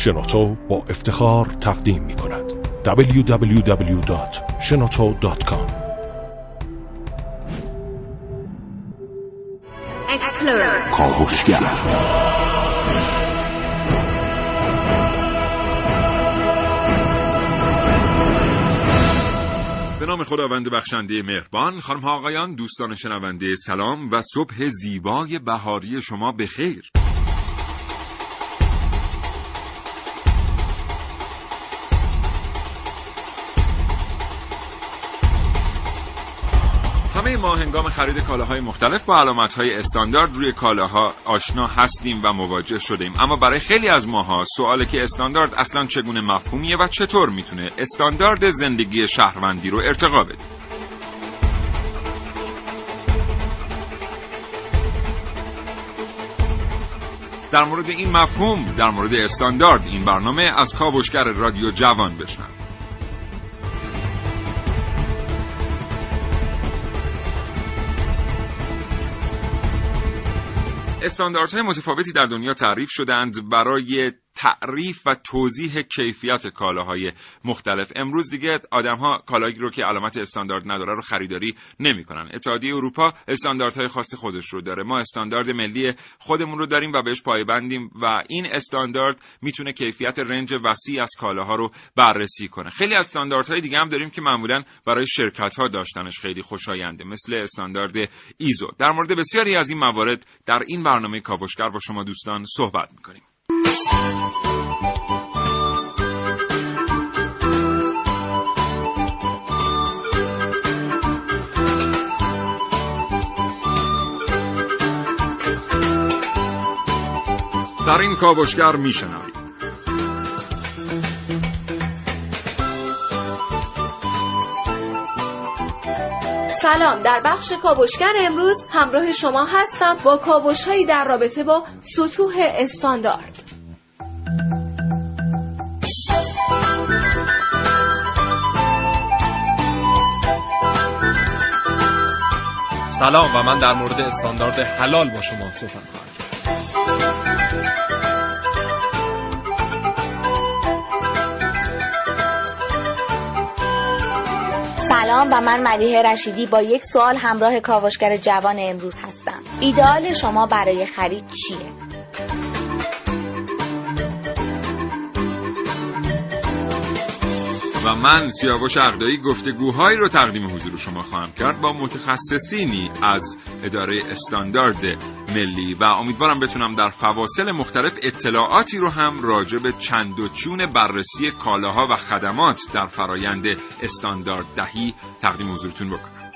شنوتو با افتخار تقدیم می کند. www.shenoto.com کاوشگر. به نام خداوند بخشنده مهربان خانم ها آقایان دوستان شنونده سلام و صبح زیبای بهاری شما بخیر. ما هنگام خرید کالاهای مختلف با علامتهای استاندارد روی کالاها آشنا هستیم و مواجه شدیم. اما برای خیلی از ماها سواله که استاندارد اصلا چگونه مفهومیه و چطور می‌تونه استاندارد زندگی شهروندی رو ارتقا بده؟ در مورد این مفهوم در مورد استاندارد این برنامه از کاوشگر رادیو جوان بشنوید. استانداردهای متفاوتی در دنیا تعریف شدند برای تعریف و توضیح کیفیت کالاهای مختلف. امروز دیگه آدم ها کالایی رو که علامت استاندارد نداره رو خریداری نمی‌کنن. اتحادیه اروپا استانداردهای خاص خودش رو داره. ما استاندارد ملی خودمون رو داریم و بهش پایبندیم و این استاندارد می‌تونه کیفیت رنج وسیع از کالاها رو بررسی کنه. خیلی از استانداردهای دیگه هم داریم که معمولا برای شرکت ها داشتنش خیلی خوشاینده مثل استاندارد ایزو. در مورد بسیاری از این موارد در این برنامه کاوشگر با شما دوستان صحبت می‌کنیم. در این کاوشگر میشنوید. سلام در بخش کاوشگر امروز همراه شما هستم با کاوش در رابطه با سطوح استاندارد. سلام و من در مورد استاندارد حلال با شما صحبت خواهم کرد سلام و من ملیه رشیدی با یک سوال همراه کاوشگر جوان امروز هستم ایدئال شما برای خرید چیه؟ من سیاوش اقدایی گفتگوهایی رو تقدیم حضور شما خواهم کرد با متخصصینی از اداره استاندارد ملی و امیدوارم بتونم در فواصل مختلف اطلاعاتی رو هم راجع به چند و چون بررسی کالاها و خدمات در فرایند استاندارد دهی تقدیم حضورتون بکنم.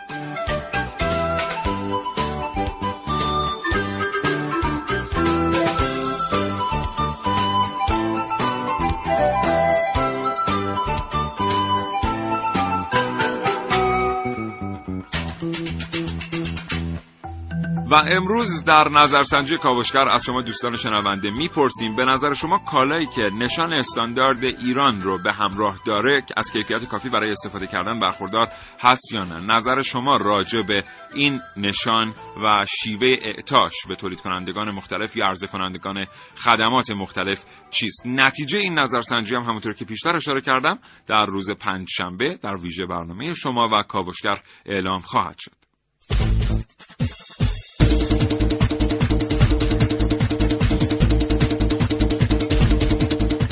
امروز در نظرسنجی کاوشگر از شما دوستان شنونده می‌پرسیم به نظر شما کالایی که نشان استاندارد ایران رو به همراه داره از کیفیت کافی برای استفاده کردن برخوردار هست یا نه؟ نظر شما راجع به این نشان و شیوه اعتاش به تولید کنندگان مختلف یا عرضه کنندگان خدمات مختلف چیست؟ نتیجه این نظرسنجی هم همونطور که پیشتر اشاره کردم در روز پنج شنبه در ویژه برنامه شما و کاوشگر اعلام خواهد شد.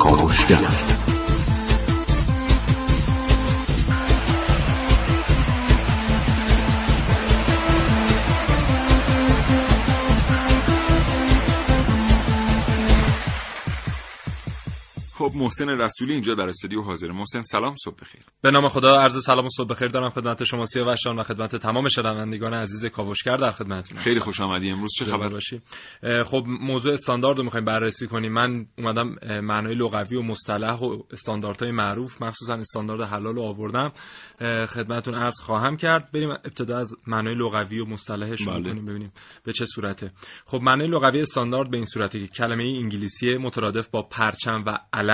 کاوشگر. خب محسن رسولی اینجا در استودیو حاضر. محسن سلام صبح بخیر. به نام خدا عرض سلام و صبح بخیر دارم خدمت شما سیاوشان و خدمت تمام شنوندگان عزیز کاوشگر در خدمتتون خیلی خوش آمدی. امروز چه خبر؟ باشی. خب موضوع استاندارد رو می‌خوایم بررسی کنیم. من اومدم معنای لغوی و مصطلح و استانداردهای معروف مخصوصا استاندارد حلال رو آوردم. خدمتتون عرض خواهم کرد. بریم ابتدا از معنای لغوی و مصطلحش شروع بله. کنیم ببینیم به چه صورته. خب معنای لغوی استاندارد به این صورته که کلمه انگلیسی مترادف با پرچم و علم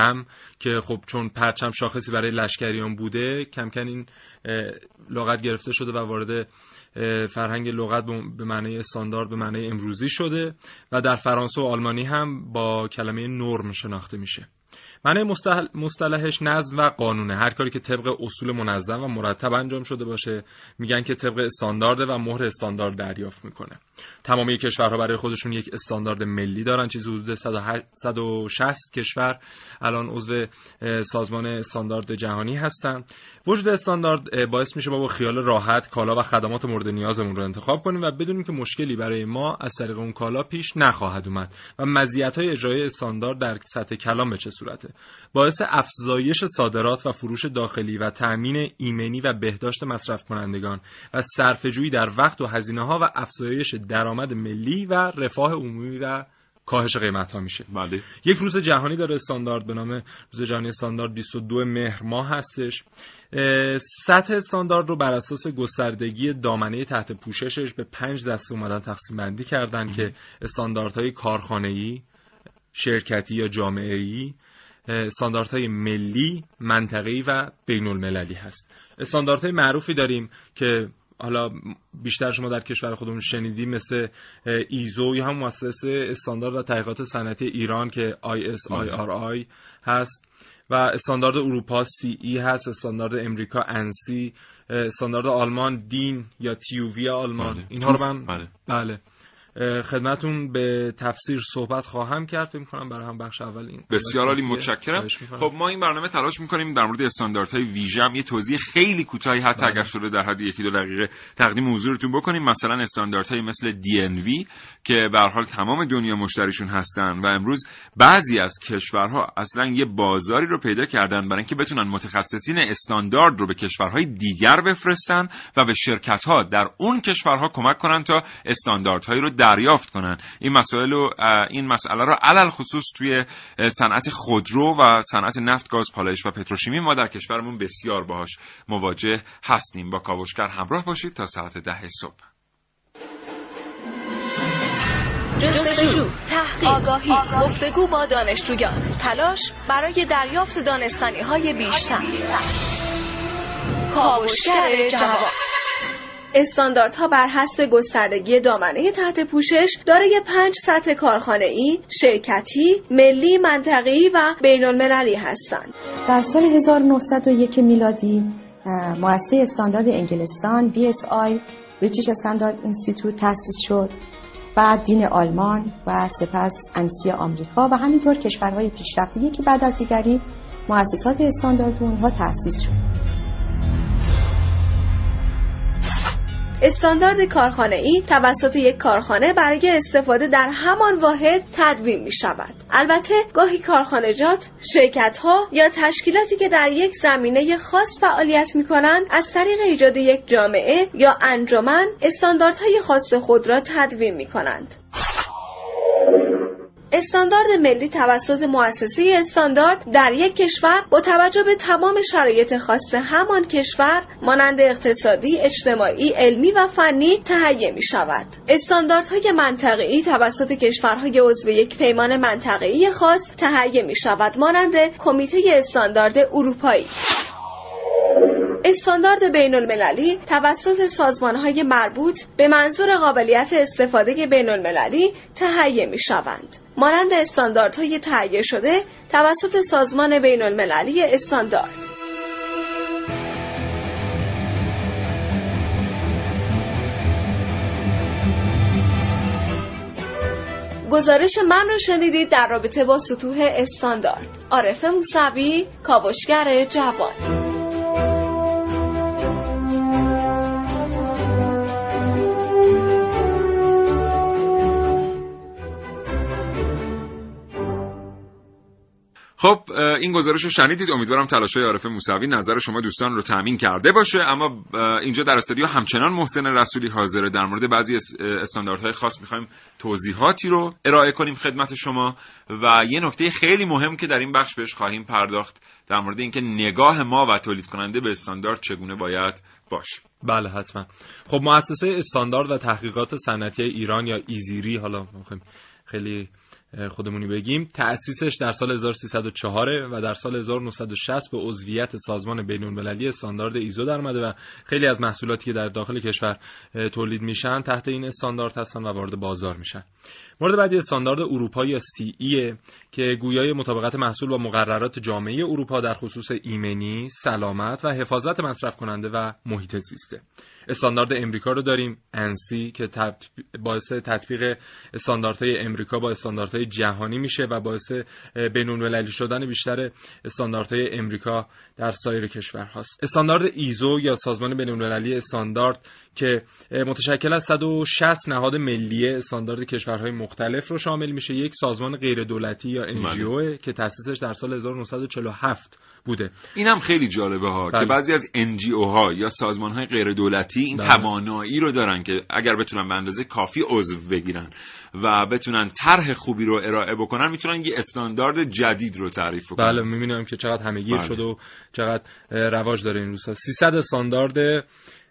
که خب چون پرچم شاخصی برای لشکریان بوده کم کم این لغت گرفته شده و وارد فرهنگ لغت به- به معنای استاندارد به معنای امروزی شده و در فرانسه و آلمانی هم با کلمه نرم شناخته میشه. معنی مصطلحش نظم و قانونه. هر کاری که طبق اصول منظم و مرتب انجام شده باشه میگن که طبق استاندارد و مهر استاندارد دریافت می‌کنه. تمامی کشورها برای خودشون یک استاندارد ملی دارن. چیزی حدود 160 کشور الان عضو سازمان استاندارد جهانی هستن. وجود استاندارد باعث میشه با خیال راحت کالا و خدمات مورد نیازمون رو انتخاب کنیم و بدونیم که مشکلی برای ما از طریق اون کالا پیش نخواهد اومد و مزیت های اجرای استاندارد در سطح کلام به چه صورته. باعث افزایش صادرات و فروش داخلی و تأمین ایمنی و بهداشت مصرف کنندگان و صرفه‌جویی در وقت و هزینه ها و افزایش درآمد ملی و رفاه عمومی و کاهش قیمت ها میشه. بله. یک روز جهانی داره استاندارد به نام روز جهانی استاندارد 22 مهر ماه هستش. سطح استاندارد رو بر اساس گستردگی دامنه تحت پوششش به پنج دسته اومدن تقسیم بندی کردن که استانداردهای کارخانه‌ای شرکتی یا جامعه‌ای استانداردهای ملی، منطقه‌ای و بین المللی هست. استانداردهای معروفی داریم که حالا بیشتر شما در کشور خودمون شنیدیم مثل ایزو یا هم مؤسسه استاندارد و تحقیقات صنعتی ایران که ISIRI هست و استاندارد اروپا CE هست استاندارد امریکا انسی استاندارد آلمان دین یا تیووی آلمان بله. اینها رو من بله. بله خدمتون به تفسیر صحبت خواهم کرد. فکر کنم برای هم بخش اول این بسیار عالی متشکرم. خب ما این برنامه تلاش می‌کنیم در مورد استانداردهای ویژه یه توضیح خیلی کوتاهی حتی بله. اگر شده در حد یکی دو دقیقه تقدیم حضورتون بکنیم. مثلا استانداردهای مثل DNV که به حال تمام دنیا مشتریشون هستن و امروز بعضی از کشورها اصلا یه بازاری رو پیدا کردن برای اینکه بتونن متخصصین استاندارد رو به کشورهای دیگر بفرستن و به شرکت ها در اون کشورها کمک کنن تا استانداردهایی رو دریافت کنن. این مسائل و این مسئله رو علل خصوص توی صنعت خودرو و صنعت نفت گاز پالایش و پتروشیمی ما در کشورمون بسیار باهاش مواجه هستیم. با کاوشگر همراه باشید تا ساعت ده صبح. جستجو، تحقیق، آگاهی، گفتگو با دانشجویان، تلاش برای دریافت دانستانی های بیشتر. کاوشگر جواب. استانداردها بر حسب گستردگی دامنه تحت پوشش دارای پنج سطح کارخانه ای، شرکتی، ملی، منطقی و بین المللی هستند. در سال 1901 میلادی مؤسسه استاندارد انگلستان BSI بریتیش استاندارد اینستیتوت تأسیس شد بعد دین آلمان و سپس انسی آمریکا و همینطور کشورهای پیشرفته یکی بعد از دیگری مؤسسات استاندارد اونها تأسیس شد استاندارد کارخانه ای توسط یک کارخانه برای استفاده در همان واحد تدوین می شود. البته گاهی کارخانجات، شرکت ها یا تشکیلاتی که در یک زمینه خاص فعالیت می کنند از طریق ایجاد یک جامعه یا انجمن استانداردهای خاص خود را تدوین می کنند. استاندارد ملی توسط مؤسسه استاندارد در یک کشور با توجه به تمام شرایط خاص همان کشور مانند اقتصادی، اجتماعی، علمی و فنی تهیه می شود. استانداردهای منطقه‌ای توسط کشورهای عضو یک پیمان منطقه‌ای خاص تهیه می شود مانند کمیته استاندارد اروپایی. استاندارد بین المللی توسط سازمان های مربوط به منظور قابلیت استفاده بین المللی تهیه می شوند. مانند استانداردهای تهیه شده توسط سازمان بین المللی استاندارد. گزارش من رو شنیدید در رابطه با سطوح استاندارد. عارف موسوی، کاوشگر جوان. خب این گزارش رو شنیدید. امیدوارم تلاشای عارف موسوی نظر شما دوستان رو تامین کرده باشه. اما اینجا در استودیو همچنان محسن رسولی حاضره. در مورد بعضی استانداردهای خاص می‌خوایم توضیحاتی رو ارائه کنیم خدمت شما. و یه نکته خیلی مهم که در این بخش بهش خواهیم پرداخت در مورد اینکه نگاه ما و تولید کننده به استاندارد چگونه باید باشه. بله حتما. خب مؤسسه استاندارد و تحقیقات صنعتی ایران یا ایزیری حالا می‌خوایم خیلی خودمونی بگیم تأسیسش در سال 1304 و در سال 1960 به عضویت سازمان بین المللی استاندارد ایزو در و خیلی از محصولاتی که در داخل کشور تولید میشن تحت این استاندارد هستن و وارد بازار میشن مورد بعدی استاندارد اروپا یا سی ای که گویای مطابقت محصول با مقررات جامعه اروپا در خصوص ایمنی، سلامت و حفاظت مصرف کننده و محیط زیسته. استاندارد امریکا رو داریم. انسی که باعث تطبیق استانداردهای امریکا با استانداردهای جهانی میشه و باعث بین شدن بیشتر استانداردهای امریکا در سایر کشورهاست. استاندارد ایزو یا سازمان بین استاندارد که متشکل از 160 نهاد ملی استاندارد کشورهای مختلف رو شامل میشه. یک سازمان غیر دولتی یا NGO بله. که تأسیسش در سال 1947 بوده اینم خیلی جالبه ها بله. که بعضی از NGO ها یا سازمان های غیر دولتی این بله. توانایی رو دارن که اگر بتونن به اندازه کافی عضو بگیرن و بتونن طرح خوبی رو ارائه بکنن می‌تونن یه استاندارد جدید رو تعریف کنن بله می‌بینم که چقدر همگیر بله. شد و چقدر رواج داره این روزها 300 استاندارد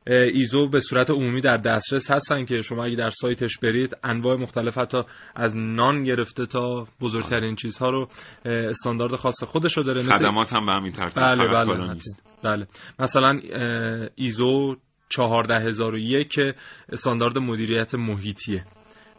ایزو به صورت عمومی در دسترس هستن که شما اگه در سایتش برید انواع مختلف حتی از نان گرفته تا بزرگترین چیزها رو استاندارد خاص خودش رو داره. خدمات هم به همین ترتیب بله بله, بله. مثلا ایزو 14001 که استاندارد مدیریت محیطیه.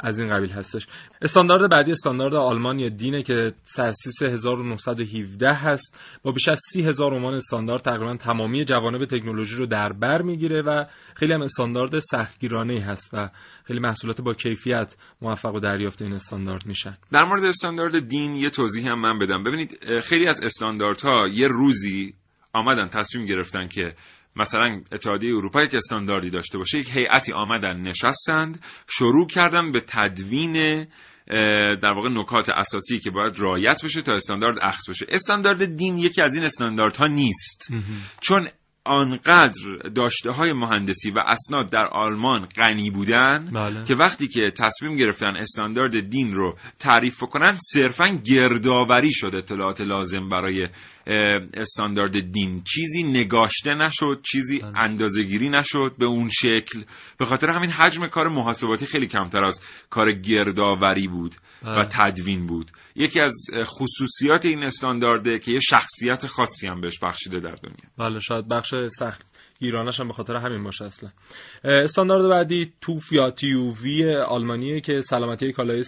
از این قبیل هستش. استاندارد بعدی استاندارد آلمان یا دینه که تأسیس 1917 هست. با بیش از 30 هزار عنوان استاندارد تقریبا تمامی جوانب تکنولوژی رو در بر می‌گیره و خیلی هم استاندارد سختگیرانه هست و خیلی محصولات با کیفیت موفق و دریافت این استاندارد میشن. در مورد استاندارد دین یه توضیح هم من بدم. ببینید خیلی از استانداردها یه روزی آمدن تصمیم گرفتن که مثلا اتحادیه اروپا یک استانداردی داشته باشه یک هیئتی آمدن نشستند شروع کردن به تدوین در واقع نکات اساسی که باید رایت بشه تا استاندارد اخذ بشه. استاندارد دین یکی از این استانداردها نیست. چون آنقدر داشته های مهندسی و اسناد در آلمان غنی بودن بله. که وقتی که تصمیم گرفتن استاندارد دین رو تعریف کنن صرفا گردآوری شد اطلاعات لازم برای استاندارد دین چیزی نگاشته نشد چیزی بله. اندازهگیری نشد به اون شکل به خاطر همین حجم کار محاسباتی خیلی کمتر از کار گردآوری بود و بله. تدوین بود یکی از خصوصیات این استاندارده که یه شخصیت خاصی هم بهش بخشیده در دنیا بله شاید بخش سخت گیرانش هم به خاطر همین باشه اصلا. استاندارد بعدی توف یا تیووی آلمانیه که سلامتی کالای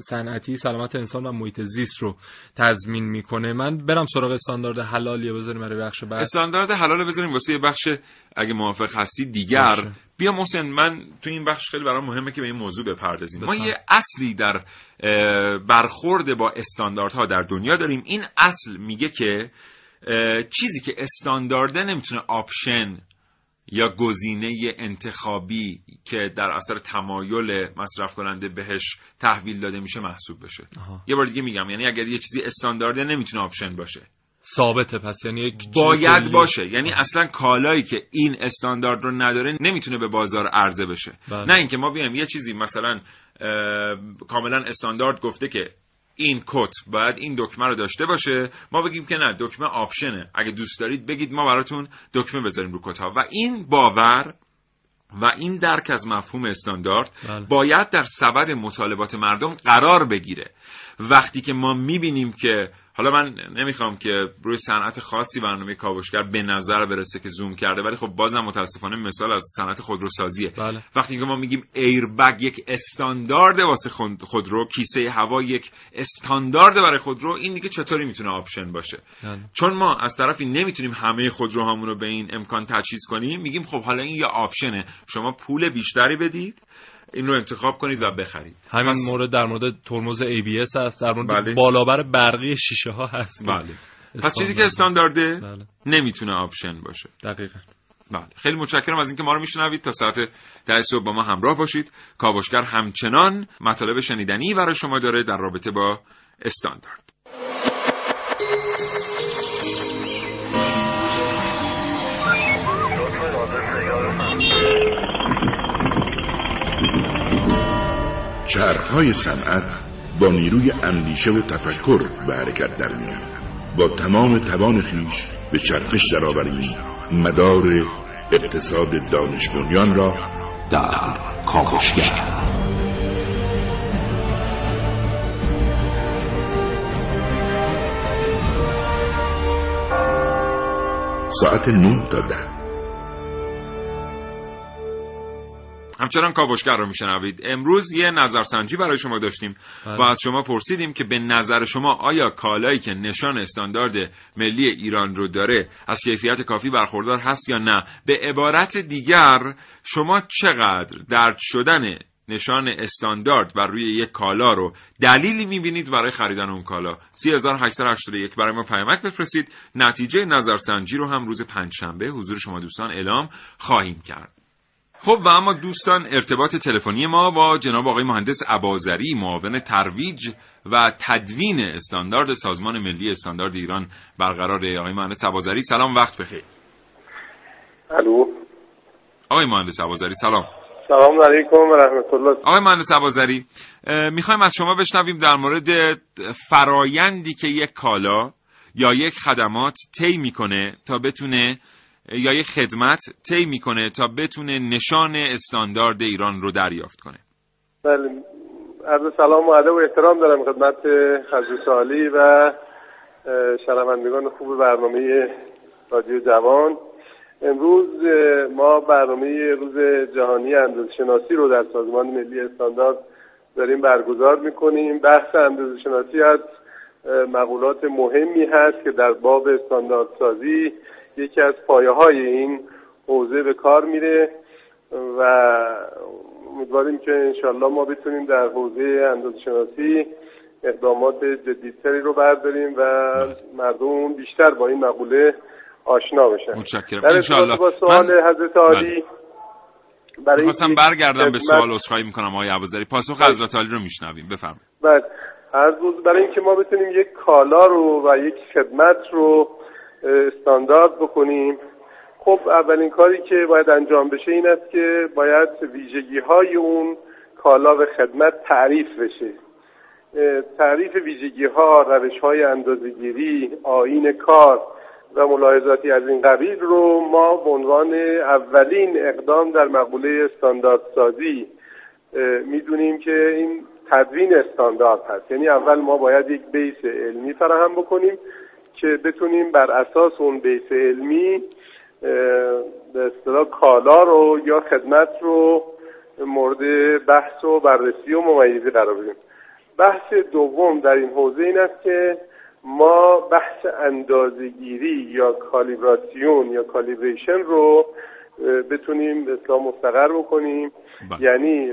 صنعتی سلامت انسان و محیط زیست رو تضمین می‌کنه. من برم سراغ استاندارد حلال یا بذاریم برای بخش بعد. استاندارد حلال بذاریم واسه یه بخش اگه موافق هستی دیگر. بیا محسن من تو این بخش خیلی برام مهمه که به این موضوع بپردازیم. ما یه اصلی در برخورد با استانداردها در دنیا داریم. این اصل میگه که چیزی که استاندارده نمی‌تونه option یا گزینه انتخابی که در اثر تمایل مصرف کننده بهش تحویل داده میشه محسوب بشه. یه بار دیگه میگم یعنی اگر یه چیزی استاندارده نمی‌تونه option باشه. ثابته پس یعنی یک باید باشه. یعنی اصلا کالایی که این استاندارد رو نداره نمی‌تونه به بازار عرضه بشه. بله. نه اینکه ما بیایم یه چیزی مثلا کاملا استاندارد گفته که این کت باید این دکمه رو داشته باشه. ما بگیم که نه دکمه آپشنه. اگه دوست دارید بگید ما براتون دکمه بذاریم رو کت ها و این باور و این درک از مفهوم استاندارد بله. باید در سبد مطالبات مردم قرار بگیره. وقتی که ما می‌بینیم که حالا من نمی‌خوام که روی صنعت خاصی برنامه کاوشگر به نظر برسه که زوم کرده ولی خب بازم متاسفانه مثال از صنعت خودروسازیه بله. وقتی که ما میگیم ایربگ یک استاندارد واسه خودرو کیسه هوا یک استاندارد برای خودرو این دیگه چطوری می‌تونه option باشه بله. چون ما از طرفی نمی‌تونیم همه خودروهامون رو به این امکان تجهیز کنیم میگیم خب حالا این یه option ه شما پول بیشتری بدید این رو انتخاب کنید و بخرید. همین پس... مورد در مورد ترمز ABS هست در مورد بله. بالابر برقی شیشه ها هست. بله. پس چیزی که استاندارده بله. نمی‌تونه option باشه. دقیقا. بله. خیلی متشکرم از اینکه ما رو میشنوید. تا ساعت ده صبح با ما همراه باشید. کاوشگر همچنان مطالب شنیدنی برای شما داره در رابطه با استاندارد. چرخهای صنعت با نیروی اندیشه و تفکر به حرکت در میاد با تمام توان خیش به چرخش درآوریم. مدار اقتصاد دانش بنیان را در کاوشگر. ساعت 9 تا ده. همچنان کاوشگر رو میشنوید. امروز یه نظرسنجی برای شما داشتیم و از شما پرسیدیم که به نظر شما آیا کالایی که نشان استاندارد ملی ایران رو داره از کیفیت کافی برخوردار هست یا نه؟ به عبارت دیگر شما چقدر درد شدن نشان استاندارد بر روی یک کالا رو دلیلی می‌بینید برای خریدن اون کالا؟ 3881 برای ما پیامک بفرستید. نتیجه نظرسنجی رو هم روز پنجشنبه حضور شما دوستان اعلام خواهیم کرد. خب و اما دوستان ارتباط تلفنی ما با جناب آقای مهندس عبازری معاون ترویج و تدوین استاندارد سازمان ملی استاندارد ایران برقرار آقای مهندس عبازری سلام وقت بخیر. الو. آقای مهندس عبازری سلام. سلام علیکم و رحمت الله آقای مهندس عبازری می‌خوایم از شما بشنویم در مورد فرایندی که یک کالا یا یک خدمات طی می‌کنه تا بتونه یا یک خدمت طی می‌کنه تا بتونه نشان استاندارد ایران رو دریافت کنه. بله. عرض سلام و ادب و احترام دارم خدمت حضرت عالی و شنوندگان خوب برنامه رادیو جوان. امروز ما برنامه روز جهانی اندازشناسی رو در سازمان ملی استاندارد داریم برگزار می‌کنیم. بحث اندازشناسی از مقولات مهمی هست که در باب استانداردسازی یکی از پایه های این حوزه به کار میره و امیدواریم که انشالله ما بتونیم در حوزه اندازشناسی اقدامات جدیدتری رو برداریم و مردم بیشتر با این مقوله آشنا بشن. متشکرم. انشالله با سوال من... حضرت عالی برای خواستم برگردم به سوال اصخایی می‌کنم آقای عبازری پاسخ حضرت عالی رو میشنویم. بفرمایید. بله. از برای اینکه ما بتونیم یک کالا رو و یک خدمت رو استاندارد بکنیم. خب اولین کاری که باید انجام بشه این است که باید ویژگی های اون کالا و خدمت تعریف بشه. تعریف ویژگی ها روش های اندازگیری آین کار و ملاحظاتی از این قبیل رو ما به عنوان اولین اقدام در مقوله استانداردسازی می‌دونیم که این تدوین استاندارد هست. یعنی اول ما باید یک بیس علمی فراهم بکنیم که بتونیم بر اساس اون بیس علمی به اصطلاح کالا رو یا خدمت رو مورد بحث و بررسی و ممیزی قرار بدیم بحث دوم در این حوزه این است که ما بحث اندازگیری یا کالیبراسیون یا کالیبریشن رو بتونیم اصلا مستقر بکنیم بله. یعنی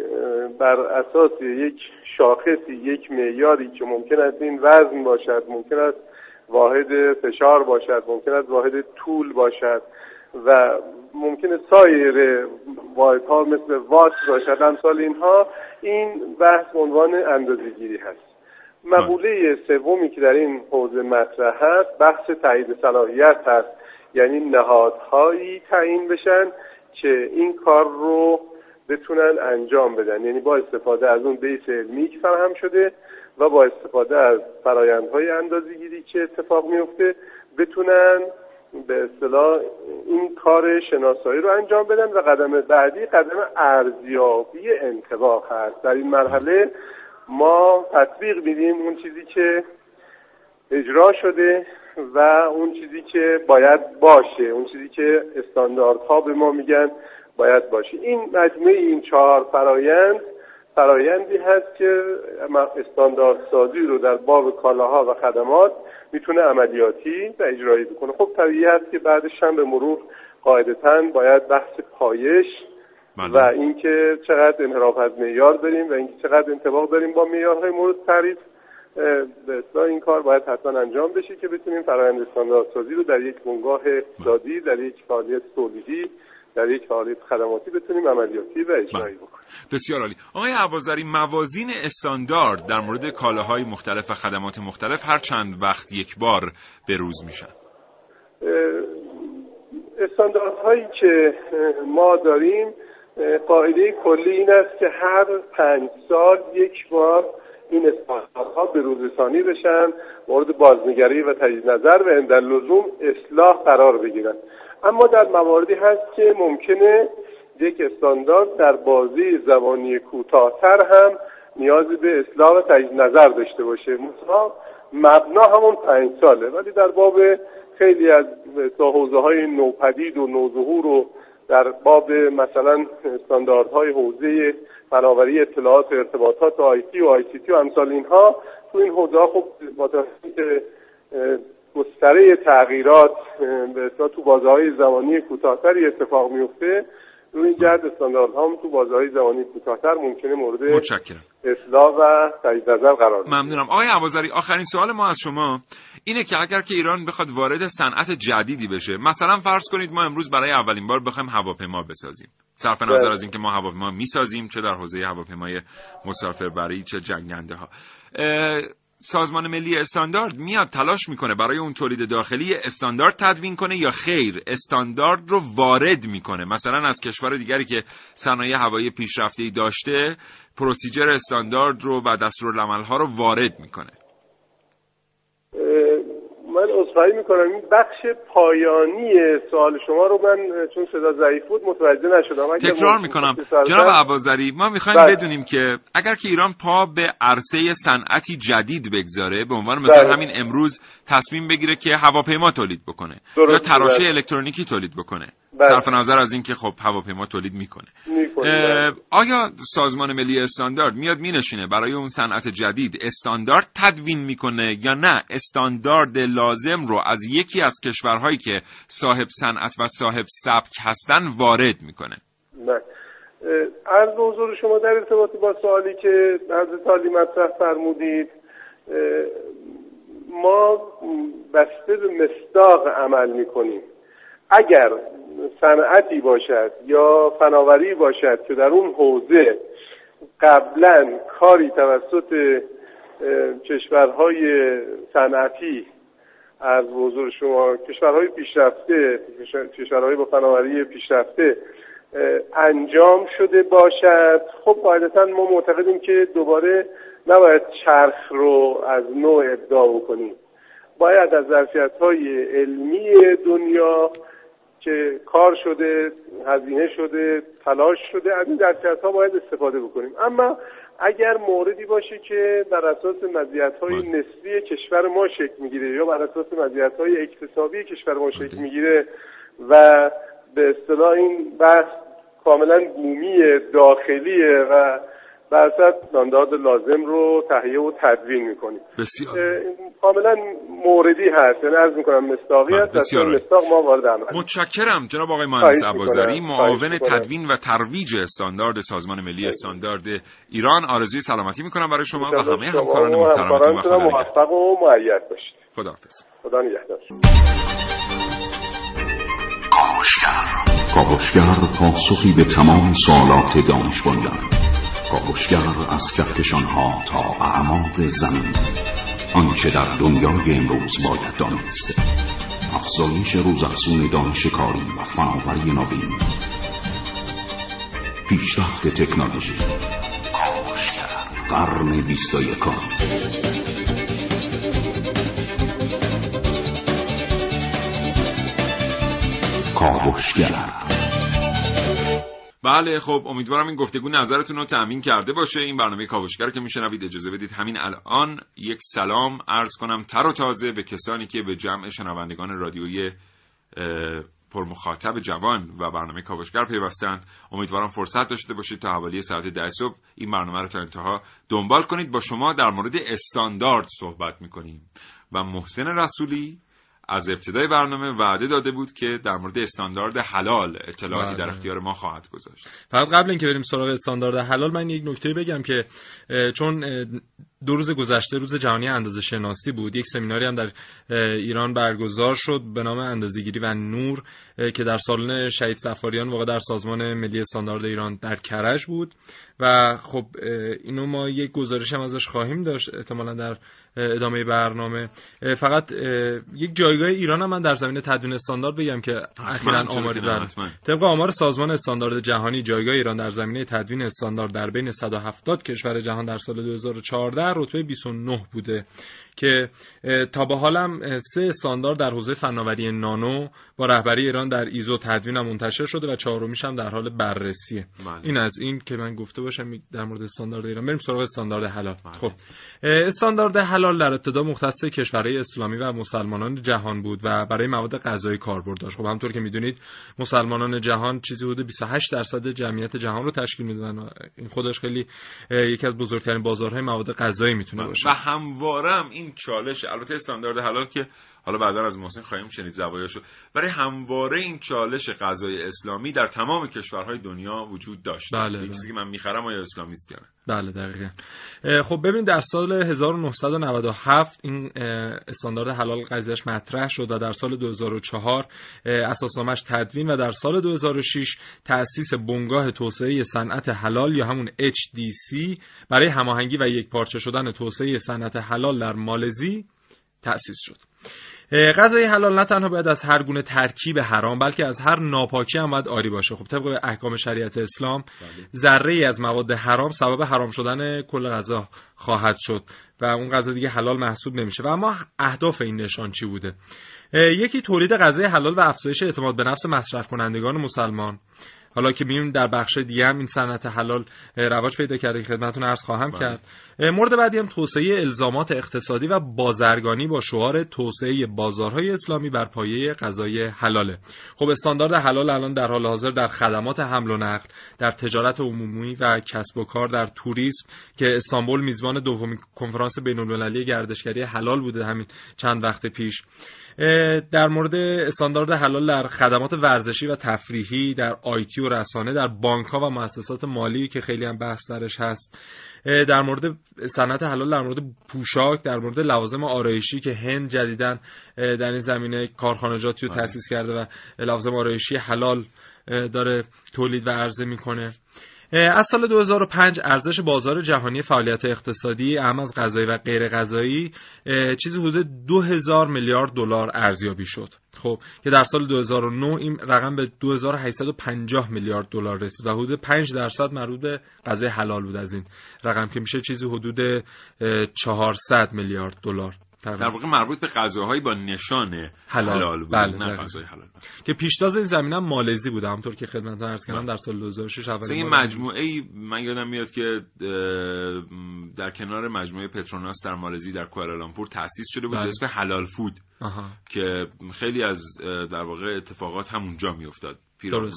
بر اساس یک شاخصی یک معیاری که ممکن است این وزن باشد ممکن است واحد فشار باشد ممکن است واحد طول باشد و ممکن سایر واحدها مثل وات باشد. امثال اینها این بحث عنوان اندازه‌گیری هست. مقوله سومی که در این حوزه مطرح هست بحث تایید صلاحیت هست یعنی نهادهایی تعیین بشن که این کار رو بتونن انجام بدن. یعنی با استفاده از اون بیس علمی که فراهم شده. و با استفاده از فرایندهای اندازه‌گیری که اتفاق میفته بتونن به اصطلاح این کار شناسایی رو انجام بدن و قدم بعدی قدم ارزیابی انتباه هست. در این مرحله ما تطبیق میدیم اون چیزی که اجرا شده و اون چیزی که باید باشه اون چیزی که استانداردها به ما میگن باید باشه. این مجموعه این چهار فرایند فرایندی هست که استانداردسازی رو در باب کالاها و خدمات می‌تونه عملیاتی و اجرایی بکنه خب طبیعی هست که بعدش هم به مرور قاعدتا باید بحث پایش بله. و اینکه چقدر انحراف از معیار داریم و اینکه چقدر انتباق داریم با معیارهای مورد تعریف به اصلاح این کار باید حتما انجام بشه که بتونیم فرآیند استانداردسازی رو در یک بنگاه اقتصادی در یک فعالیت تولیدی در یک فعالیت خدماتی بتونیم عملیاتی و اجرایی بکنیم. بسیار عالی. آقای عبازری موازین استاندارد در مورد کالاهای مختلف و خدمات مختلف هر چند وقت یک بار به روز میشن؟ استانداردهایی که ما داریم قاعده کلی این است که هر پنج سال یک بار این استانداردها به روزرسانی بشن مورد بازنگری و تجدید نظر و اندر لزوم اصلاح قرار بگیرن. اما در مواردی هست که ممکنه یک استاندارد در بازی زمانی کوتاهتر هم نیازی به اصلاح و تجدید نظر داشته باشه. مثلا مبنا همون پنج ساله ولی در باب خیلی از حوزه های نوپدید و نوظهور رو در باب مثلا استانداردهای حوزه فناوری اطلاعات و ارتباطات و آیتی و آی تی و امثال اینها تو این حوزه خب با گستره تغییرات به تو بازه زمانی کوتاهتری اتفاق میفته. روی این جهت استانداردها هم تو بازه های زمانی کوتاهتر ممکنه مورد متشکرم. اصلاح و تایید نظر قرار ممنونم. آقای عوازری آخرین سوال ما از شما اینه که اگر که ایران بخواد وارد صنعت جدیدی بشه مثلا فرض کنید ما امروز برای اولین بار بخوایم هواپیما بسازیم. صرف نظر بله. از اینکه ما هواپیما می‌سازیم چه در حوزه هواپیمای مسافربری چه جنگنده ها. سازمان ملی استاندارد میاد تلاش می‌کنه برای اون تولید داخلی استاندارد تدوین کنه یا خیر استاندارد رو وارد می‌کنه. مثلا از کشور دیگری که صنایع هوایی پیشرفته داشته پروسیجر استاندارد رو و دستورالعمل ها رو وارد می‌کنه. من عذرخواهی می‌کنم این بخش پایانی سوال شما رو من چون صدا ضعیف بود متوجه نشدم تکرار می‌کنم جناب عبازری ما می‌خوایم بله. بدونیم که اگر که ایران پا به عرصه صنعتی جدید بگذاره به عنوان مثلا بله. همین امروز تصمیم بگیره که هواپیما تولید بکنه یا تراشه بله. الکترونیکی تولید بکنه بله. صرف نظر از اینکه خب هواپیما تولید می‌کنه بله. آیا سازمان ملی استاندارد میاد مینشینه برای اون صنعت جدید استاندارد تدوین می‌کنه یا نه استاندارد لازم رو از یکی از کشورهایی که صاحب صنعت و صاحب سبک هستن وارد می‌کنه. نه از حضور شما در ارتباط با سوالی که حضرت عالی مطرح فرمودید ما بسته به مصداق عمل می‌کنیم. اگر صنعتی باشد یا فناوری باشد که در اون حوزه قبلا کاری توسط کشورهای صنعتی از حضور شما. کشورهای پیشرفته کشورهای با فناوری پیشرفته انجام شده باشد. خب قاعدتا ما معتقدیم که دوباره نباید چرخ رو از نوع ابداع بکنیم. باید از ظرفیت های علمی دنیا که کار شده هزینه شده تلاش شده از این درصد ها باید استفاده بکنیم. اما اگر موردی باشه که بر اساس مزیت های بله. نسبی کشور ما شکل می‌گیره یا بر اساس مزیت های اقتصادی کشور ما شکل بله. می‌گیره و به اصطلاح این بحث کاملا بومی داخلیه و بر استاندارد لازم رو تهیه و تدوین می‌کنیم. بسیار. کاملا موردی هست. یعنی عرض می‌کنم مستاقی هست. بسیار مستاق ما وارد عمل متشکرم جناب آقای مهندس عبازری معاون تدوین و ترویج استاندارد سازمان ملی استاندارد ایران. آرزوی سلامتی می‌کنم برای شما و همه همکاران محترمتون و خدا موفق و معید باشید. خداحافظ. خدا نگهدار. کاوشگر. پاسخی به تمام سوالات دانش کاوشگر از کهکشان ها تا اعماق زمین. آنچه در دنیای امروز باید دانست. افزایش روزافزون دانش کاری و فناوری نوین. پیشرفت تکنولوژی. کاوشگر قرن بیست و یکم. کاوشگر بله خب امیدوارم این گفتگو نظرتون رو تأمین کرده باشه. این برنامه کاوشگر که میشنوید اجازه بدید همین الان یک سلام عرض کنم تر و تازه به کسانی که به جمع شنوندگان رادیویی پرمخاطب جوان و برنامه کاوشگر پیوستند. امیدوارم فرصت داشته باشید تا حوالی ساعت ده صبح این برنامه رو تا انتها دنبال کنید. با شما در مورد استاندارد صحبت می‌کنیم. و محسن رسولی از ابتدای برنامه وعده داده بود که در مورد استاندارد حلال اطلاعاتی در بله. اختیار ما خواهد گذاشت فقط قبل اینکه بریم سراغ استاندارد حلال من یک نکته بگم که چون دو روز گذشته روز جهانی اندازه شناسی بود. یک سمیناری هم در ایران برگزار شد به نام اندازه‌گیری و نور که در سالن شهید سفاریان واقع در سازمان ملی استاندارد ایران در کرج بود. و خب اینو ما یک گزارش هم ازش خواهیم داشت احتمالا در ادامه برنامه. فقط یک جایگاه ایران هم من در زمینه تدوین استاندارد بگم که اخیرا آماری بر طبق آمار سازمان استاندارد جهانی جایگاه ایران در زمینه تدوین استاندارد در بین 170 کشور جهان در سال 2014 کشور رتبه 29 بوده که تا به حالم سه استاندارد در حوزه فناوری نانو با رهبری ایران در ایزو تدوین هم منتشر شده و چهارمیش هم در حال بررسیه بله. این از این که من گفته باشم در مورد استاندارد ایران بریم سراغ استاندارد حلال بله. خب استاندارد حلال در ابتدا مختص کشورهای اسلامی و مسلمانان جهان بود و برای مواد غذایی کاربرد داشت خب همونطور که می‌دونید مسلمانان جهان چیزی حدود 28 درصد جمعیت جهان رو تشکیل میدن این خودش خیلی یکی از بزرگترین بازارهای مواد غذایی می‌تونه بله. باشه و همواره این چالش البته استاندارد حلال که حالا بعدا از محسن خواهیم شنید زوایاشو. برای همواره این چالش غذای اسلامی در تمام کشورهای دنیا وجود داشت. بله, بله. چیزی که من می‌خرم آیا اسلامیست کنه. بله دقیقا. خب ببینید در سال 1997 این استاندارد حلال غذایش مطرح شد و در سال 2004 اساسنامش تدوین و در سال 2006 تأسیس بنگاه توسعه صنعت حلال یا همون HDC برای هماهنگی و یک پارچه شدن توسعه صنعت حلال در مالزی تأسیس شد. غذای حلال نه تنها باید از هر گونه ترکیب حرام بلکه از هر ناپاکی هم باید آری باشه. خب طبق احکام شریعت اسلام بله. ذره ای از مواد حرام سبب حرام شدن کل غذا خواهد شد و اون غذا دیگه حلال محسوب نمیشه. و اما اهداف این نشان چی بوده؟ یکی تولید غذای حلال و افزایش اعتماد به نفس مصرف کنندگان مسلمان. حالا که میون در بخش دیگه هم این صنعت حلال رواج پیدا کرده که خدمتتون عرض خواهم بله. کرد. مورد بعدی هم توسعه الزامات اقتصادی و بازرگانی با شعار توسعه بازارهای اسلامی بر پایه غذای حلاله. خب استاندارد حلال الان در حال حاضر در خدمات حمل و نقل در تجارت عمومی و کسب و کار در توریسم که استانبول میزبان دومین کنفرانس بین‌المللی گردشگری حلال بوده همین چند وقت پیش. در مورد استاندارد حلال در خدمات ورزشی و تفریحی در آیتی و رسانه در بانک ها و مؤسسات مالی که خیلی هم بحث درش هست در مورد صنعت حلال در مورد پوشاک در مورد لوازم آرایشی که هند جدیدن در این زمینه کارخانجاتی رو آره. تأسیس کرده و لوازم آرایشی حلال داره تولید و عرضه می‌کنه از سال 2005 ارزش بازار جهانی فعالیت اقتصادی اهم از غذایی و غیر غذایی چیزی حدود 2000 میلیارد دلار ارزیابی شد. خب که در سال 2009 این رقم به 2850 میلیارد دلار رسید و حدود 5 درصد مربوط به غذای حلال بود. از این رقم که میشه چیزی حدود 400 میلیارد دلار. در واقع مربوط به غذاهایی با نشان حلال, حلال بود بله نه غذای حلال. که پیشتاز این زمینه مالزی بوده همونطور که خدمتتون عرض کردم در سال 2006 اول این مجموعه ای من یادم میاد که در کنار مجموعه پتروناس در مالزی در کوالالامپور تأسیس شده بود بله. اسم حلال فود آها. که خیلی از در واقع اتفاقات همونجا میافتاد پیرامون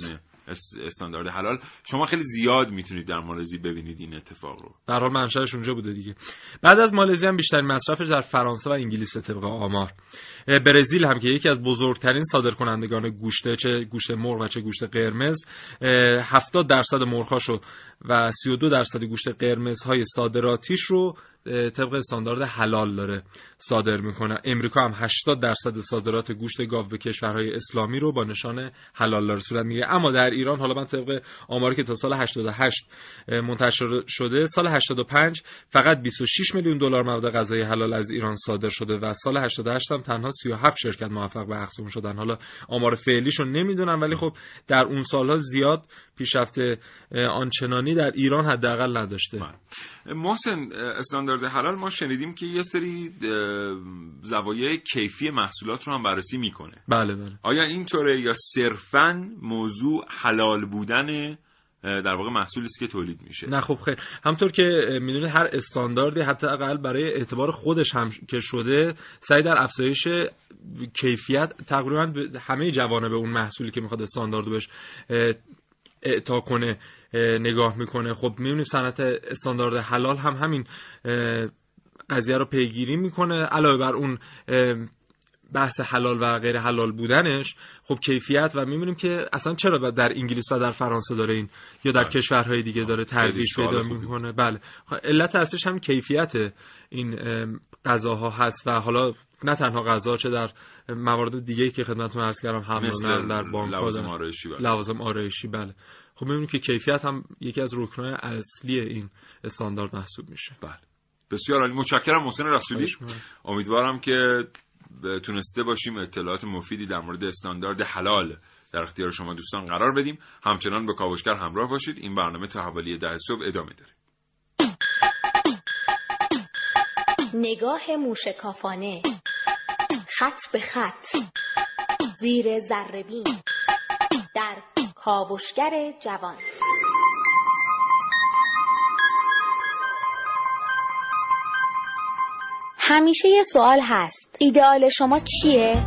استاندارد حلال. شما خیلی زیاد می‌تونید در مالزی ببینید این اتفاق رو. در حال منشأش اونجا بوده دیگه. بعد از مالزی هم بیشترین مصرفش در فرانسه و انگلیس طبق آمار. برزیل هم که یکی از بزرگترین صادرکنندگان گوشت چه گوشت مرغ و چه گوشت قرمز 70 درصد مرغاشو و 32 درصد گوشت قرمزهای صادراتیش رو طبق استاندارد حلال داره صادر می‌کنه. امریکا هم 80 درصد صادرات گوشت گاو به کشورهای اسلامی رو با نشان حلال داره صورت می‌گیره. اما در ایران حالا من طبق آماری که تا سال 88 منتشر شده سال 85 فقط 26 میلیون دلار مواد غذایی حلال از ایران صادر شده و سال 88 هم تنها 37 شرکت موفق به اقسام شدن. حالا آمار فعلیشو نمی‌دونم ولی خب در اون سالها زیاد پیشرفت آنچنانی در ایران حداقل نداشته. بله. محسن استاندارد حلال ما شنیدیم که یه سری زوایای کیفی محصولات رو هم بررسی می‌کنه. بله بله. آیا اینطوره یا صرفا موضوع حلال بودن در واقع محصولی است که تولید میشه؟ نه خب خیر. همطور که می‌دونید هر استانداردی حتی اقل برای اعتبار خودش هم که شده سعی در افزایش کیفیت تقریبا همه جوانب اون محصولی که می‌خواد استاندارد بهش اعطا کنه نگاه می‌کنه. خب می‌بینیم صنعت استاندارد حلال هم همین قضیه رو پیگیری می‌کنه. علاوه بر اون بحث حلال و غیر حلال بودنش خب کیفیت و می‌بینیم که اصلا چرا در انگلیس و در فرانسه داره این یا در بله. کشورهای دیگه داره ترویج پیدا می‌کنه. بله. خب علت اصلیش هم کیفیت این غذاها هست و حالا نه تنها غذا چه در موارد دیگه که خدمتتون عرض کردم حمل در بانک لوازم آرایشی بله. لوازم آرایشی بله. خب می‌بینیم که کیفیت هم یکی از رکنهای اصلی این استاندارد محسوب میشه. بله. بسیار عالی. متشکرم محسن رسولی. امیدوارم که تونسته باشیم اطلاعات مفیدی در مورد استاندارد حلال در اختیار شما دوستان قرار بدیم. همچنان به کاوشگر همراه باشید. این برنامه تا حوالی ده صبح ادامه داره. نگاه موشکافانه. خط به خط. زیر زربین در کاوشگر جوان. همیشه یه سوال هست. ایدئال شما چیه؟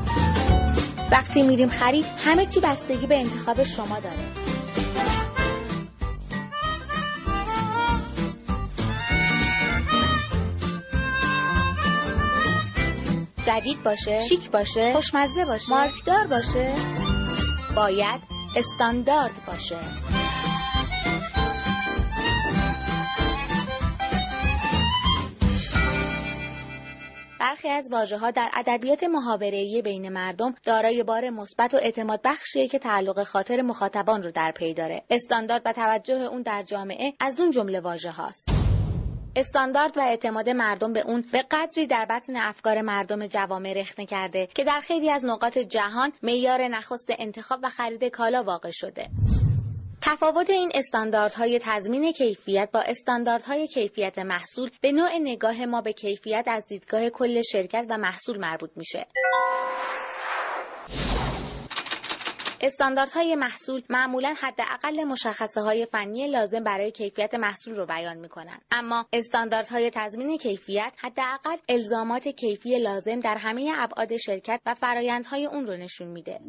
وقتی میریم خرید همه چی بستگی به انتخاب شما داره. جدید باشه شیک باشه خوشمزه باشه مارکدار باشه باید استاندارد باشه. برخی از واژه ها در ادبیات محاوره‌ای بین مردم دارای بار مثبت و اعتماد بخشیه که تعلق خاطر مخاطبان رو در پی داره. استاندارد و توجه اون در جامعه از اون جمله واژه هاست. استاندارد و اعتماد مردم به اون به قدری در بطن افکار مردم جوامع رخنه کرده که در خیلی از نقاط جهان معیار نخست انتخاب و خرید کالا واقع شده تفاوت این استانداردهای تضمین کیفیت با استانداردهای کیفیت محصول به نوع نگاه ما به کیفیت از دیدگاه کل شرکت و محصول مربوط میشه. استانداردهای محصول معمولا حداقل مشخصه های فنی لازم برای کیفیت محصول رو بیان می‌کنند اما استانداردهای تضمین کیفیت حداقل الزامات کیفی لازم در همه ابعاد شرکت و فرایندهای اون رو نشون میده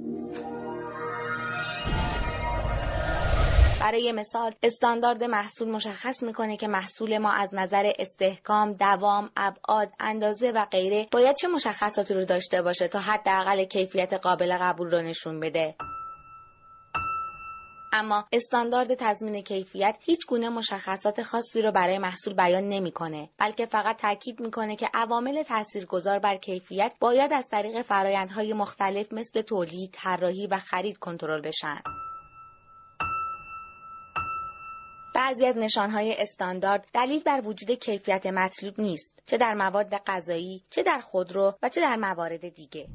برای مثال استاندارد محصول مشخص می‌کنه که محصول ما از نظر استحکام، دوام، ابعاد، اندازه و غیره باید چه مشخصاتی رو داشته باشه تا حداقل کیفیت قابل قبول رو نشون بده. اما استاندارد تضمین کیفیت هیچ گونه مشخصات خاصی رو برای محصول بیان نمی‌کنه بلکه فقط تاکید می‌کنه که عوامل تاثیرگذار بر کیفیت باید از طریق فرایندهای مختلف مثل تولید، طراحی و خرید کنترل بشن. بعضی از نشانهای استاندارد دلیل بر وجود کیفیت مطلوب نیست چه در مواد غذایی چه در خودرو و چه در موارد دیگه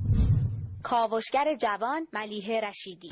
کاوشگر جوان ملیه رشیدی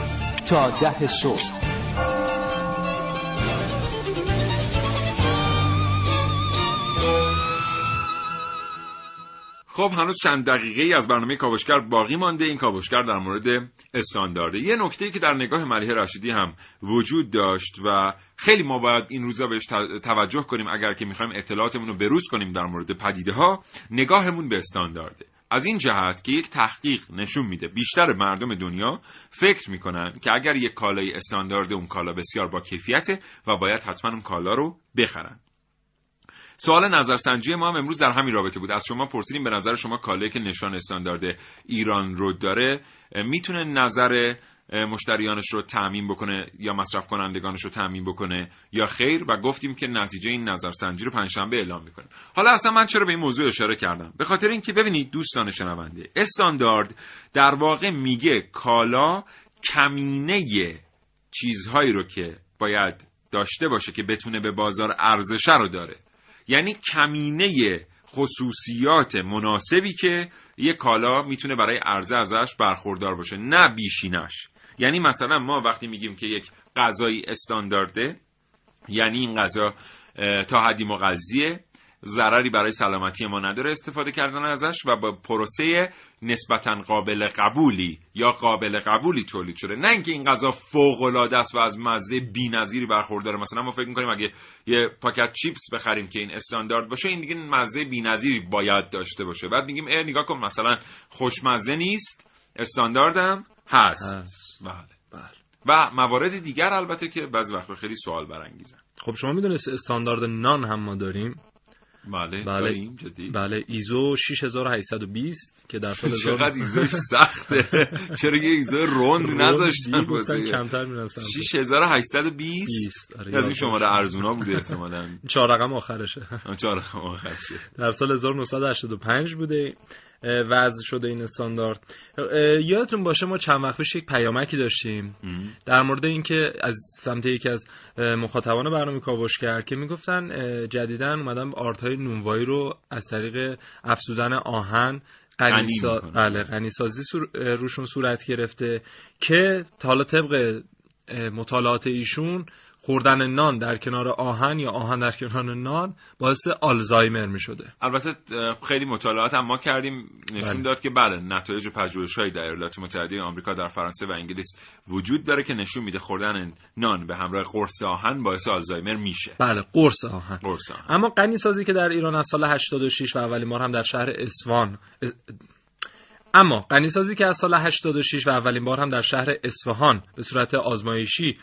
تا ده صبح. خب هنوز چند دقیقه ای از برنامه کاوشگر باقی مانده. این کاوشگر در مورد استاندارده. یه نکته که در نگاه ملیه رشیدی هم وجود داشت و خیلی ما باید این روزا بهش توجه کنیم اگر که می‌خوایم اطلاعاتمون رو بروز کنیم در مورد پدیده ها نگاهمون به استاندارده. از این جهت که یک تحقیق نشون میده بیشتر مردم دنیا فکر می‌کنن که اگر یک کالای استاندارد اون کالا بسیار با کیفیته و باید حتما اون کالا رو بخرن. سوال نظرسنجی ما هم امروز در همین رابطه بود. از شما پرسیدیم به نظر شما کالایی که نشان استاندارد ایران رو داره می‌تونه نظر مشتریانش رو تعمین بکنه یا مصرف کنندگانش رو تعمین بکنه یا خیر و گفتیم که نتیجه این نظرسنجی رو پنجشنبه اعلام می‌کنیم. حالا اصلا من چرا به این موضوع اشاره کردم؟ به خاطر اینکه ببینید دوستان شنونده استاندارد در واقع میگه کالا کمینه چیزهایی رو که باید داشته باشه که بتونه به بازار ارزشه رو داره. یعنی کمینه خصوصیات مناسبی که یک کالا می‌تونه برای عرضه ازش برخوردار باشه نه بیشینش. یعنی مثلا ما وقتی میگیم که یک غذایی استاندارده یعنی این غذا تا حدی مغذیه ضرری برای سلامتی ما نداره استفاده کردن ازش و با پروسه نسبتا قابل قبولی یا قابل قبولی تولید شده. نه اینکه این غذا فوق العاده است و از مزه بی‌نظیری برخورداره مثلا ما فکر می‌کنیم اگه یه پاکت چیپس بخریم که این استاندارد باشه این دیگه مزه بی‌نظیری باید داشته باشه. بعد میگیم ای نگاه کن مثلا خوشمزه نیست استانداردم هست, هست. بله. بله. و موارد دیگر البته که بعضی وقتا خیلی سوال برانگیزن. خب شما می‌دونید استاندارد نان هم ما داریم. بله بله بله ایزو 6820 که در سال چقدر ایزوش سخته؟ چرا یه ایزو روند نذاشتن واسه کمتر می‌رسن 6820 آره از این شماره ارزونا بوده احتمالاً. چهار رقم آخرشه. چهار رقم آخرشه. در سال 1985 بوده. وضع شده این استاندارد. یادتون باشه ما چند وقت پیش یک پیامکی داشتیم. در مورد اینکه از سمت یکی از مخاطبان برنامه کرد که می‌گفتن جدیدا اومدن آرت های نونوایی رو از طریق افزودن آهن بله غنیسازی روشون صورت گرفته که حالا طبق مطالعات ایشون خوردن نان در کنار آهن یا آهن در کنار نان باعث آلزایمر می شده البته خیلی مطالعات هم ما کردیم. نشون بله. داد که بله نتایج پژوهش‌های در ایالات متحده آمریکا در فرانسه و انگلیس وجود داره که نشون میده خوردن نان به همراه قرص آهن باعث آلزایمر میشه. بله قرص آهن. قرص آهن. اما غنی سازی که در ایران از سال 86 و اولین بار هم در شهر اصفهان اما غنیسازی که از سال 86 و اولین بار هم در شهر اصفهان به صورت آزمایشی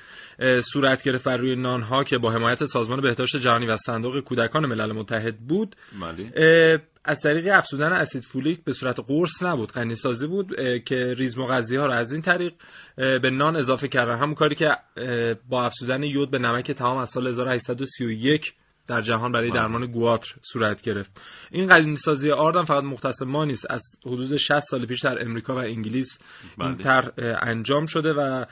صورت گرفت بر روی نانها که با حمایت سازمان بهداشت جهانی و صندوق کودکان ملل متحد بود. از طریق افزودن اسید فولیک به صورت قرص نبود غنیسازی بود که ریز مغذی ها را از این طریق به نان اضافه کردن همون کاری که با افزودن یود به نمک تمام از سال 1831 در جهان برای بله. درمان گواتر صورت گرفت این قدیم سازی آردم فقط مختص ما نیست از حدود 60 سال پیش در امریکا و انگلیس این بله. طرح انجام شده و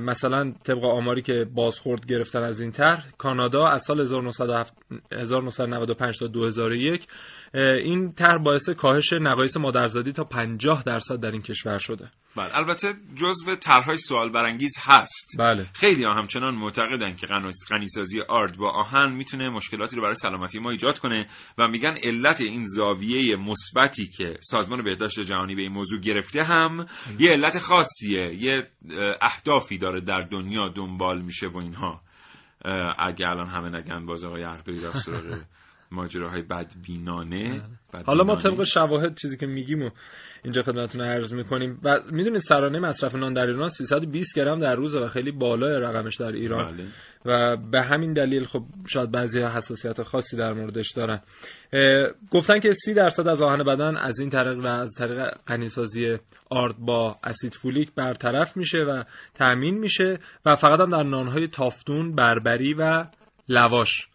مثلا طبق آماری که بازخورد گرفتن از این طرح کانادا از سال 1995 تا 2001 این طرح باعث کاهش نقایص مادرزادی تا 50 درصد در این کشور شده بله. البته جزو طرحهای سوال برانگیز هست. بله. خیلی ها همچنان معتقدن که غنیسازی آرد با آهن می‌تونه مشکلاتی رو برای سلامتی ما ایجاد کنه و میگن علت این زاویه مثبتی که سازمان بهداشت جهانی به این موضوع گرفته هم یه علت خاصیه. یه اهدافی داره در دنیا دنبال میشه و اینها. اگه الان همه نگن باز آقای اردوی رفت ماجراهای بدبینانه بله. حالا ما طبق شواهد چیزی که میگیم و اینجا خدمتتون عرض می‌کنیم و می‌دونید سرانه مصرف نان در ایران 320 گرم در روز و خیلی بالای رقمش در ایران بله. و به همین دلیل خب شاید بعضی حساسیت خاصی در موردش دارن گفتن که 30 درصد از آهن بدن از این طریق و از طریق غنیسازی آرد با اسید فولیک برطرف میشه و تأمین میشه و فقط هم در نانهای تافتون بربری و لواش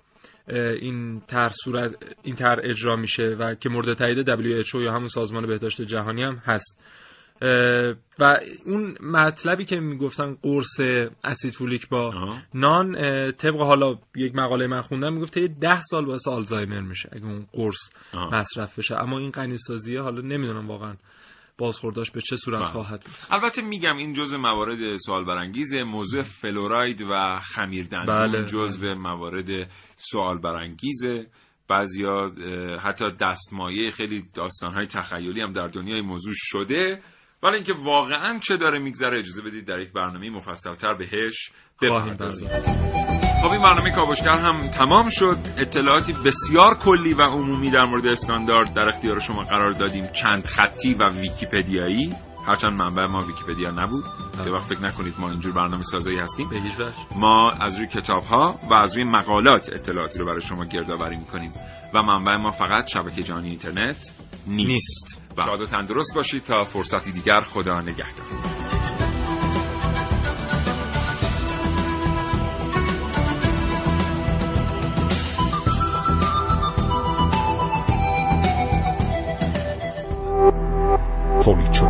این تر صورت این تر اجرا میشه و که مورد تایید WHO یا همون سازمان بهداشت جهانی هم هست. و اون مطلبی که می‌گفتن قرص اسید فولیک با نان طبق حالا یک مقاله من خوندم می‌گفت یه ده سال باعث آلزایمر میشه اگه اون قرص مصرف بشه. اما این غنی حالا نمی‌دونم واقعا بازخورداش به چه صورت بله. خواهد البته میگم این جزء موارد سوال برانگیزه موضوع فلوراید و خمیردندون بله. جزء موارد سوال برانگیزه بعضیا حتی دستمایه خیلی داستانهای تخیلی هم در دنیای موضوع شده. ولی اینکه واقعا چه داره میگذره اجازه بدید در یک برنامه مفصلتر بهش بپردازیم. خب این برنامه کاوشگر هم تمام شد. اطلاعاتی بسیار کلی و عمومی در مورد استاندارد در اختیار شما قرار دادیم. چند خطی و ویکیپدیایی. هرچند منبع ما ویکیپدیا نبود. یه وقت فکر نکنید ما اینجور برنامه سازایی هستیم ما از روی کتاب ها و از روی مقالات اطلاعاتی رو برای شما گردآوری می‌کنیم. و منبع ما فقط شبکه جهانی اینترنت نیست, نیست. شاد و تندرست باشید تا فرصتی دیگر خدا نگهدار.